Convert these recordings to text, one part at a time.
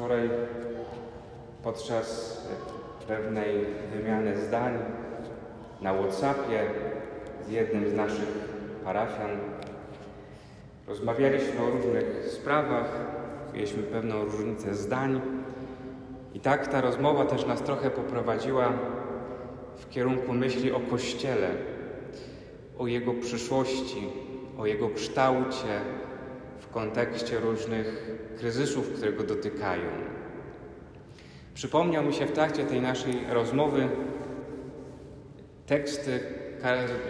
Wczoraj podczas pewnej wymiany zdań na WhatsAppie z jednym z naszych parafian rozmawialiśmy o różnych sprawach, mieliśmy pewną różnicę zdań i tak ta rozmowa też nas trochę poprowadziła w kierunku myśli o Kościele, o jego przyszłości, o jego kształcie w kontekście różnych kryzysów, które go dotykają. Przypomniał mi się w trakcie tej naszej rozmowy teksty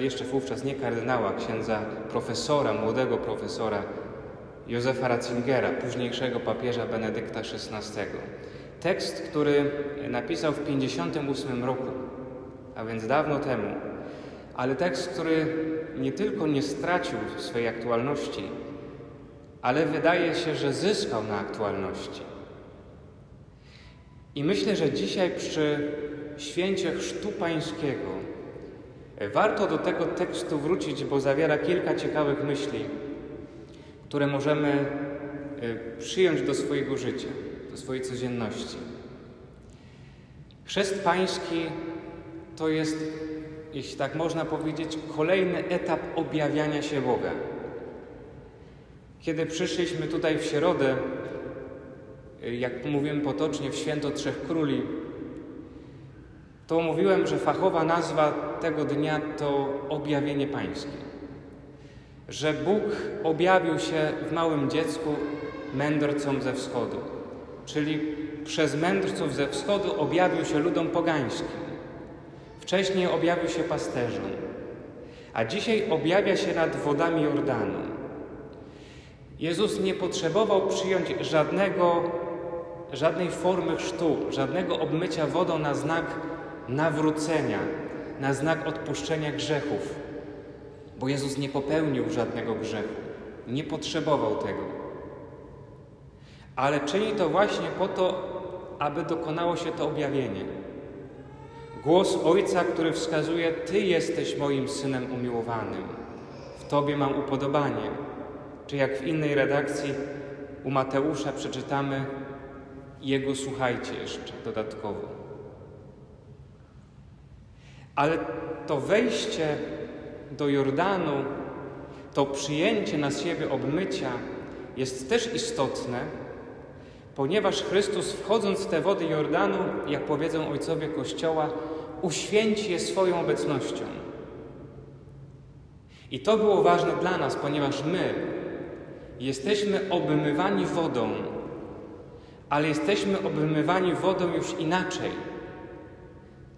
jeszcze wówczas nie kardynała, księdza profesora, młodego profesora Józefa Ratzingera, późniejszego papieża Benedykta XVI. Tekst, który napisał w 58 roku, a więc dawno temu, ale tekst, który nie tylko nie stracił swej aktualności, ale wydaje się, że zyskał na aktualności. I myślę, że dzisiaj przy święcie Chrztu Pańskiego warto do tego tekstu wrócić, bo zawiera kilka ciekawych myśli, które możemy y, przyjąć do swojego życia, do swojej codzienności. Chrzest Pański to jest, jeśli tak można powiedzieć, kolejny etap objawiania się Boga. Kiedy przyszliśmy tutaj w środę, jak mówiłem potocznie, w święto Trzech Króli, to mówiłem, że fachowa nazwa tego dnia to objawienie Pańskie. Że Bóg objawił się w małym dziecku mędrcom ze wschodu, czyli przez mędrców ze wschodu objawił się ludom pogańskim. Wcześniej objawił się pasterzom, a dzisiaj objawia się nad wodami Jordanu. Jezus nie potrzebował przyjąć żadnego, żadnej formy chrztu, żadnego obmycia wodą na znak nawrócenia, na znak odpuszczenia grzechów, bo Jezus nie popełnił żadnego grzechu, nie potrzebował tego. Ale czyni to właśnie po to, aby dokonało się to objawienie. Głos Ojca, który wskazuje: Ty jesteś moim synem umiłowanym, w Tobie mam upodobanie. Czy jak w innej redakcji u Mateusza przeczytamy: Jego słuchajcie jeszcze dodatkowo. Ale to wejście do Jordanu, to przyjęcie na siebie obmycia jest też istotne, ponieważ Chrystus wchodząc w te wody Jordanu, jak powiedzą ojcowie Kościoła, uświęci je swoją obecnością. I to było ważne dla nas, ponieważ my jesteśmy obmywani wodą, ale jesteśmy obmywani wodą już inaczej.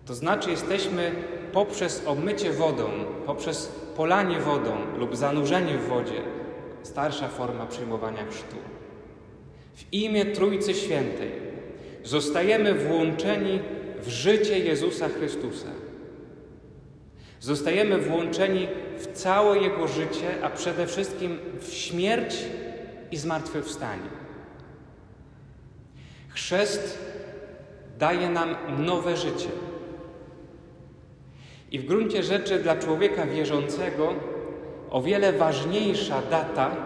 To znaczy, jesteśmy poprzez obmycie wodą, poprzez polanie wodą lub zanurzenie w wodzie, starsza forma przyjmowania chrztu. W imię Trójcy Świętej zostajemy włączeni w życie Jezusa Chrystusa. Zostajemy włączeni w całe Jego życie, a przede wszystkim w śmierć i zmartwychwstanie. Chrzest daje nam nowe życie. I w gruncie rzeczy dla człowieka wierzącego o wiele ważniejsza data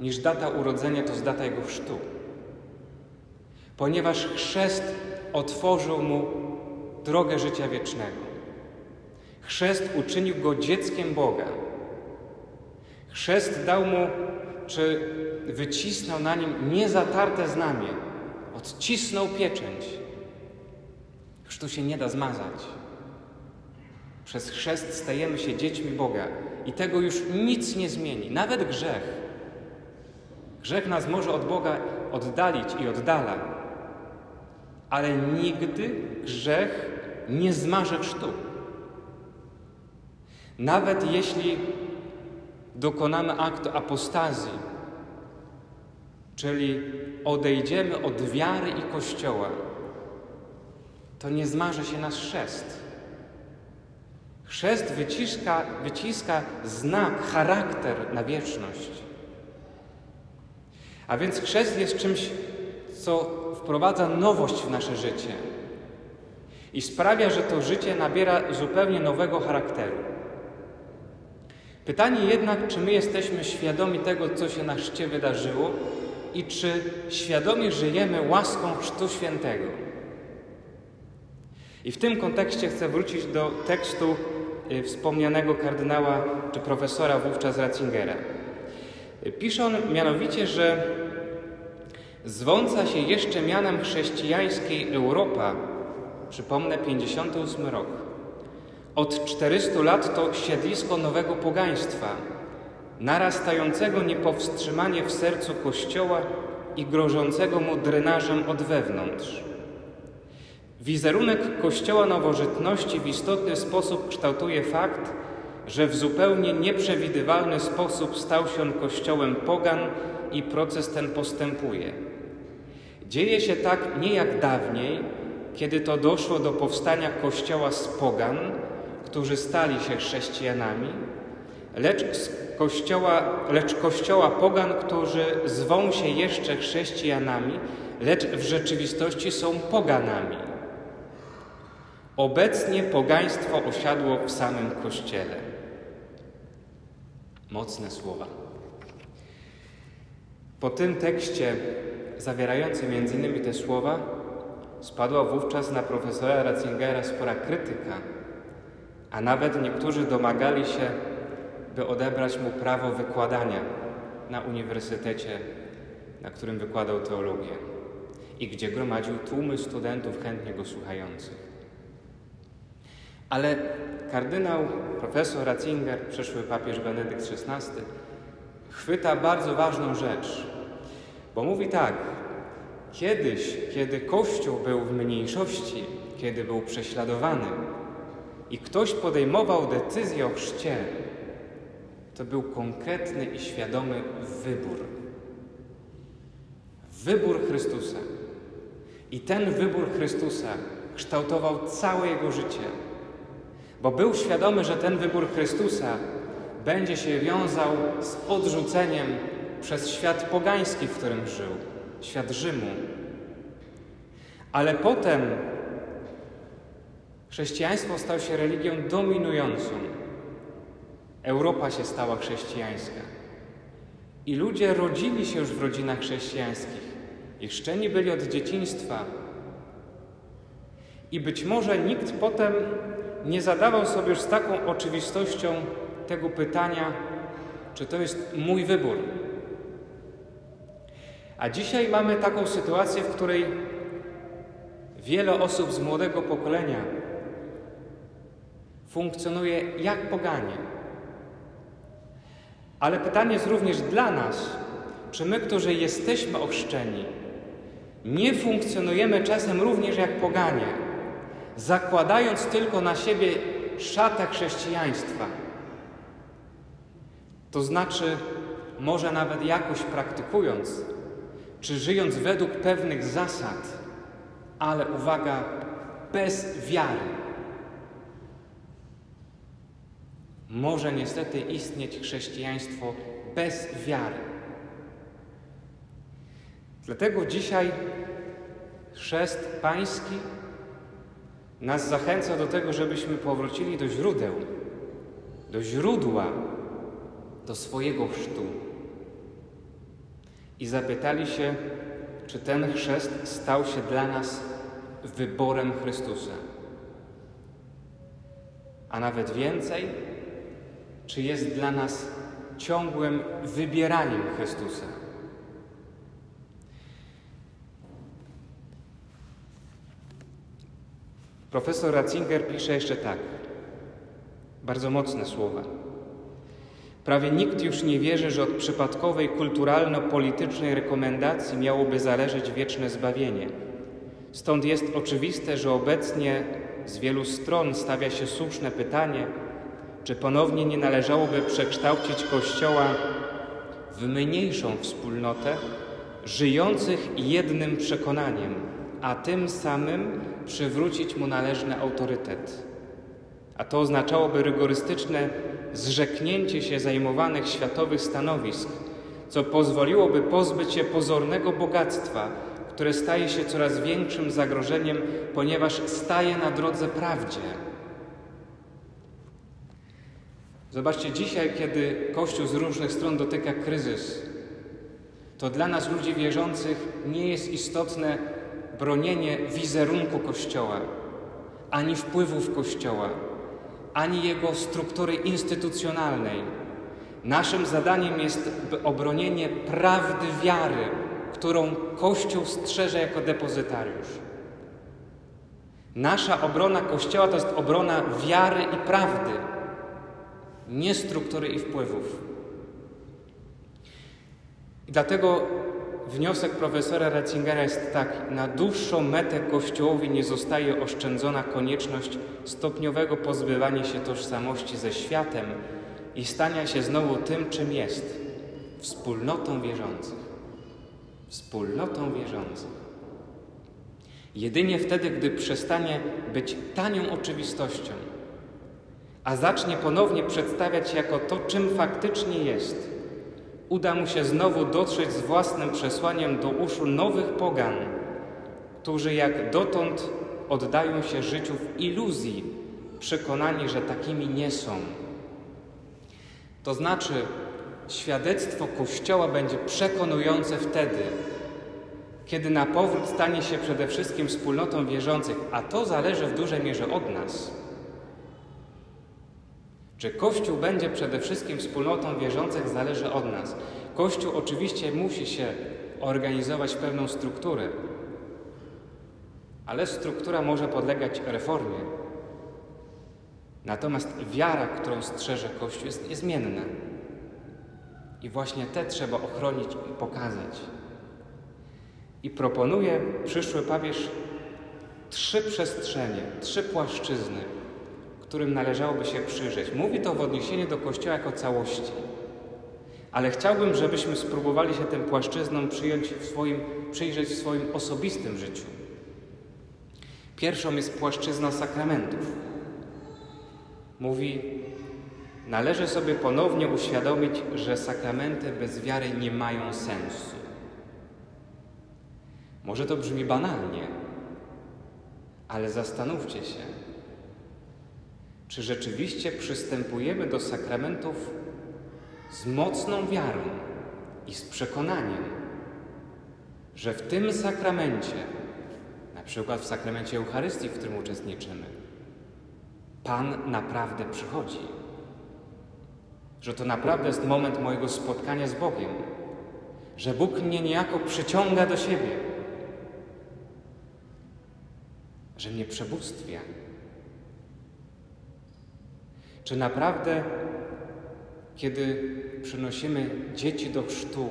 niż data urodzenia to jest data jego chrztu. Ponieważ chrzest otworzył mu drogę życia wiecznego. Chrzest uczynił go dzieckiem Boga. Chrzest dał mu, czy wycisnął na nim niezatarte znamie, odcisnął pieczęć. Chrztu się nie da zmazać. Przez chrzest stajemy się dziećmi Boga i tego już nic nie zmieni, nawet grzech. Grzech nas może od Boga oddalić i oddala, ale nigdy grzech nie zmaże chrztu. Nawet jeśli dokonamy aktu apostazji, czyli odejdziemy od wiary i Kościoła, to nie zmarzy się nasz chrzest. Chrzest wyciska, wyciska znak, charakter na wieczność. A więc chrzest jest czymś, co wprowadza nowość w nasze życie i sprawia, że to życie nabiera zupełnie nowego charakteru. Pytanie jednak, czy my jesteśmy świadomi tego, co się na chrzcie wydarzyło i czy świadomie żyjemy łaską Chrztu Świętego. I w tym kontekście chcę wrócić do tekstu y, wspomnianego kardynała czy profesora wówczas Ratzingera. Pisze on mianowicie, że zwąca się jeszcze mianem chrześcijańskiej Europa, przypomnę 58 rok. Od 400 lat to siedlisko nowego pogaństwa, narastającego niepowstrzymanie w sercu Kościoła i grożącego mu drenażem od wewnątrz. Wizerunek Kościoła nowożytności w istotny sposób kształtuje fakt, że w zupełnie nieprzewidywalny sposób stał się on Kościołem pogan i proces ten postępuje. Dzieje się tak nie jak dawniej, kiedy to doszło do powstania Kościoła z pogan, którzy stali się chrześcijanami, lecz, z kościoła, lecz Kościoła pogan, którzy zwą się jeszcze chrześcijanami, lecz w rzeczywistości są poganami. Obecnie pogaństwo osiadło w samym Kościele. Mocne słowa. Po tym tekście, zawierającym m.in. te słowa, spadła wówczas na profesora Ratzingera spora krytyka, a nawet niektórzy domagali się, by odebrać mu prawo wykładania na uniwersytecie, na którym wykładał teologię i gdzie gromadził tłumy studentów chętnie go słuchających. Ale kardynał, profesor Ratzinger, przyszły papież Benedykt XVI, chwyta bardzo ważną rzecz, bo mówi tak, kiedyś, kiedy Kościół był w mniejszości, kiedy był prześladowany i ktoś podejmował decyzję o chrzcie, to był konkretny i świadomy wybór. Wybór Chrystusa. I ten wybór Chrystusa kształtował całe jego życie bo był świadomy, że ten wybór Chrystusa będzie się wiązał z odrzuceniem przez świat pogański, w którym żył, świat Rzymu. Ale potem chrześcijaństwo stało się religią dominującą. Europa się stała chrześcijańska. I ludzie rodzili się już w rodzinach chrześcijańskich. Ich szczeni byli od dzieciństwa. I być może nikt potem nie zadawał sobie już z taką oczywistością tego pytania, czy to jest mój wybór. A dzisiaj mamy taką sytuację, w której wiele osób z młodego pokolenia funkcjonuje jak poganie. Ale pytanie jest również dla nas, czy my, którzy jesteśmy ochrzczeni, nie funkcjonujemy czasem również jak poganie zakładając tylko na siebie szatę chrześcijaństwa. To znaczy, może nawet jakoś praktykując, czy żyjąc według pewnych zasad, ale uwaga, bez wiary. Może niestety istnieć chrześcijaństwo bez wiary. Dlatego dzisiaj chrzest Pański nas zachęca do tego, żebyśmy powrócili do źródeł, do źródła, do swojego chrztu i zapytali się, czy ten chrzest stał się dla nas wyborem Chrystusa. A nawet więcej, czy jest dla nas ciągłym wybieraniem Chrystusa. Profesor Ratzinger pisze jeszcze tak, bardzo mocne słowa. Prawie nikt już nie wierzy, że od przypadkowej kulturalno-politycznej rekomendacji miałoby zależeć wieczne zbawienie. Stąd jest oczywiste, że obecnie z wielu stron stawia się słuszne pytanie, czy ponownie nie należałoby przekształcić Kościoła w mniejszą wspólnotę żyjących jednym przekonaniem, a tym samym przywrócić mu należny autorytet. A to oznaczałoby rygorystyczne zrzeknięcie się zajmowanych światowych stanowisk, co pozwoliłoby pozbyć się pozornego bogactwa, które staje się coraz większym zagrożeniem, ponieważ staje na drodze prawdzie. Zobaczcie, dzisiaj, kiedy Kościół z różnych stron dotyka kryzys, to dla nas, ludzi wierzących, nie jest istotne bronienie wizerunku Kościoła, ani wpływów Kościoła, ani jego struktury instytucjonalnej. Naszym zadaniem jest obronienie prawdy wiary, którą Kościół strzeże jako depozytariusz. Nasza obrona Kościoła to jest obrona wiary i prawdy, nie struktury i wpływów. I dlatego wniosek profesora Ratzingera jest taki: na dłuższą metę Kościołowi nie zostaje oszczędzona konieczność stopniowego pozbywania się tożsamości ze światem i stania się znowu tym, czym jest wspólnotą wierzących. Wspólnotą wierzących. Jedynie wtedy, gdy przestanie być tanią oczywistością, a zacznie ponownie przedstawiać jako to, czym faktycznie jest, uda mu się znowu dotrzeć z własnym przesłaniem do uszu nowych pogan, którzy jak dotąd oddają się życiu w iluzji, przekonani, że takimi nie są. To znaczy, świadectwo Kościoła będzie przekonujące wtedy, kiedy na powrót stanie się przede wszystkim wspólnotą wierzących, a to zależy w dużej mierze od nas. Czy Kościół będzie przede wszystkim wspólnotą wierzących, zależy od nas. Kościół oczywiście musi się organizować w pewną strukturę, ale struktura może podlegać reformie. Natomiast wiara, którą strzeże Kościół, jest niezmienna. I właśnie te trzeba ochronić i pokazać. I proponuje przyszły papież trzy przestrzenie, trzy płaszczyzny, którym należałoby się przyjrzeć. Mówi to w odniesieniu do Kościoła jako całości. Ale chciałbym, żebyśmy spróbowali się tym płaszczyznom przyjąć w swoim, przyjrzeć w swoim osobistym życiu. Pierwszą jest płaszczyzna sakramentów. Mówi, należy sobie ponownie uświadomić, że sakramenty bez wiary nie mają sensu. Może to brzmi banalnie, ale zastanówcie się, czy rzeczywiście przystępujemy do sakramentów z mocną wiarą i z przekonaniem, że w tym sakramencie, na przykład w sakramencie Eucharystii, w którym uczestniczymy, Pan naprawdę przychodzi. Że to naprawdę jest moment mojego spotkania z Bogiem. Że Bóg mnie niejako przyciąga do siebie. Że mnie przebóstwia. Czy naprawdę, kiedy przynosimy dzieci do chrztu,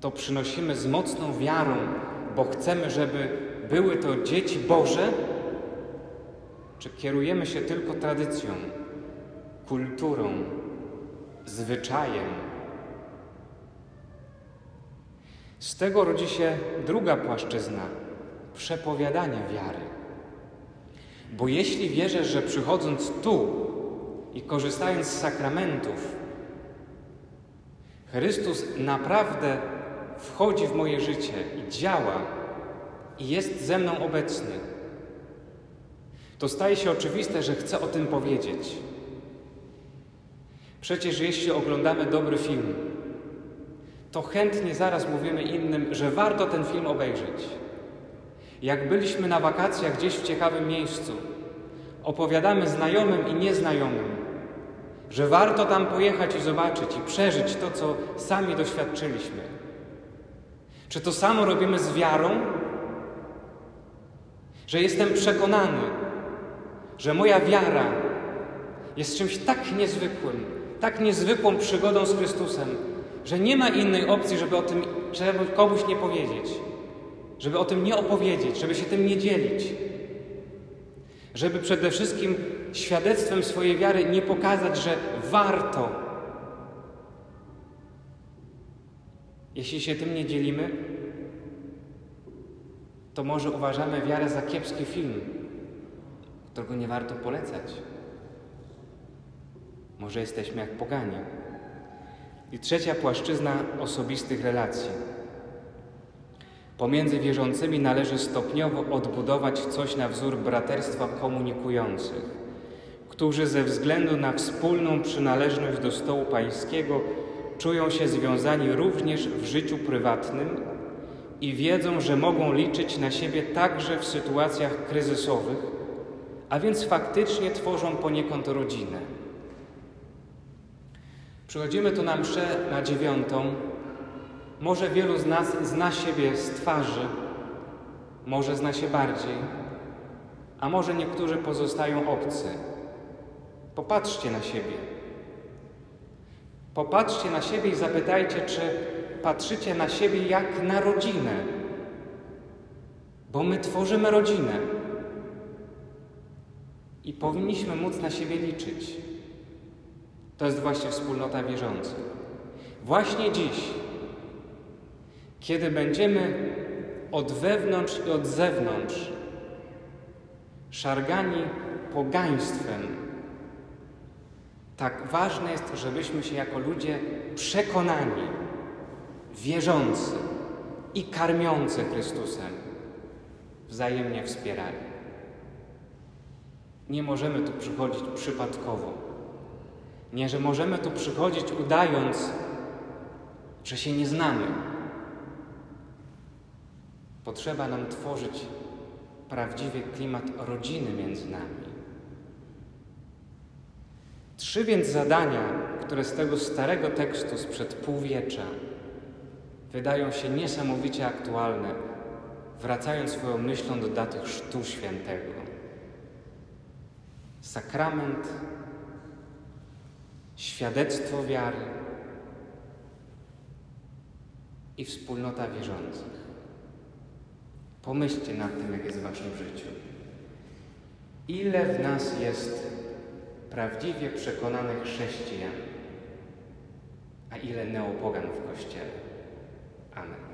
to przynosimy z mocną wiarą, bo chcemy, żeby były to dzieci Boże? Czy kierujemy się tylko tradycją, kulturą, zwyczajem? Z tego rodzi się druga płaszczyzna przepowiadania wiary. Bo jeśli wierzę, że przychodząc tu i korzystając z sakramentów, Chrystus naprawdę wchodzi w moje życie i działa i jest ze mną obecny, to staje się oczywiste, że chcę o tym powiedzieć. Przecież jeśli oglądamy dobry film, to chętnie zaraz mówimy innym, że warto ten film obejrzeć. Jak byliśmy na wakacjach gdzieś w ciekawym miejscu, opowiadamy znajomym i nieznajomym, że warto tam pojechać i zobaczyć i przeżyć to, co sami doświadczyliśmy. Czy to samo robimy z wiarą? Że jestem przekonany, że moja wiara jest czymś tak niezwykłym, tak niezwykłą przygodą z Chrystusem, że nie ma innej opcji, żeby o tym, żeby komuś nie powiedzieć żeby o tym nie opowiedzieć, żeby się tym nie dzielić, żeby przede wszystkim świadectwem swojej wiary nie pokazać, że warto. Jeśli się tym nie dzielimy, to może uważamy wiarę za kiepski film, którego nie warto polecać. Może jesteśmy jak pogani. I trzecia płaszczyzna osobistych relacji. Pomiędzy wierzącymi należy stopniowo odbudować coś na wzór braterstwa komunikujących, którzy ze względu na wspólną przynależność do stołu pańskiego czują się związani również w życiu prywatnym i wiedzą, że mogą liczyć na siebie także w sytuacjach kryzysowych, a więc faktycznie tworzą poniekąd rodzinę. Przychodzimy tu na mszę na dziewiątą. Może wielu z nas zna siebie z twarzy, może zna się bardziej, a może niektórzy pozostają obcy. Popatrzcie na siebie. Popatrzcie na siebie i zapytajcie, czy patrzycie na siebie jak na rodzinę, bo my tworzymy rodzinę i powinniśmy móc na siebie liczyć. To jest właśnie wspólnota wierzących. Właśnie dziś, kiedy będziemy od wewnątrz i od zewnątrz szargani pogaństwem, tak ważne jest, żebyśmy się jako ludzie przekonani, wierzący i karmiący Chrystusem wzajemnie wspierali. Nie możemy tu przychodzić przypadkowo. Nie, że możemy tu przychodzić udając, że się nie znamy. Potrzeba nam tworzyć prawdziwy klimat rodziny między nami. Trzy więc zadania, które z tego starego tekstu sprzed półwiecza wydają się niesamowicie aktualne, wracając swoją myślą do daty Chrztu Świętego. Sakrament, świadectwo wiary i wspólnota wierzących. Pomyślcie nad tym, jak jest w Waszym życiu. Ile w nas jest prawdziwie przekonanych chrześcijan, a ile neopogan w Kościele. Amen.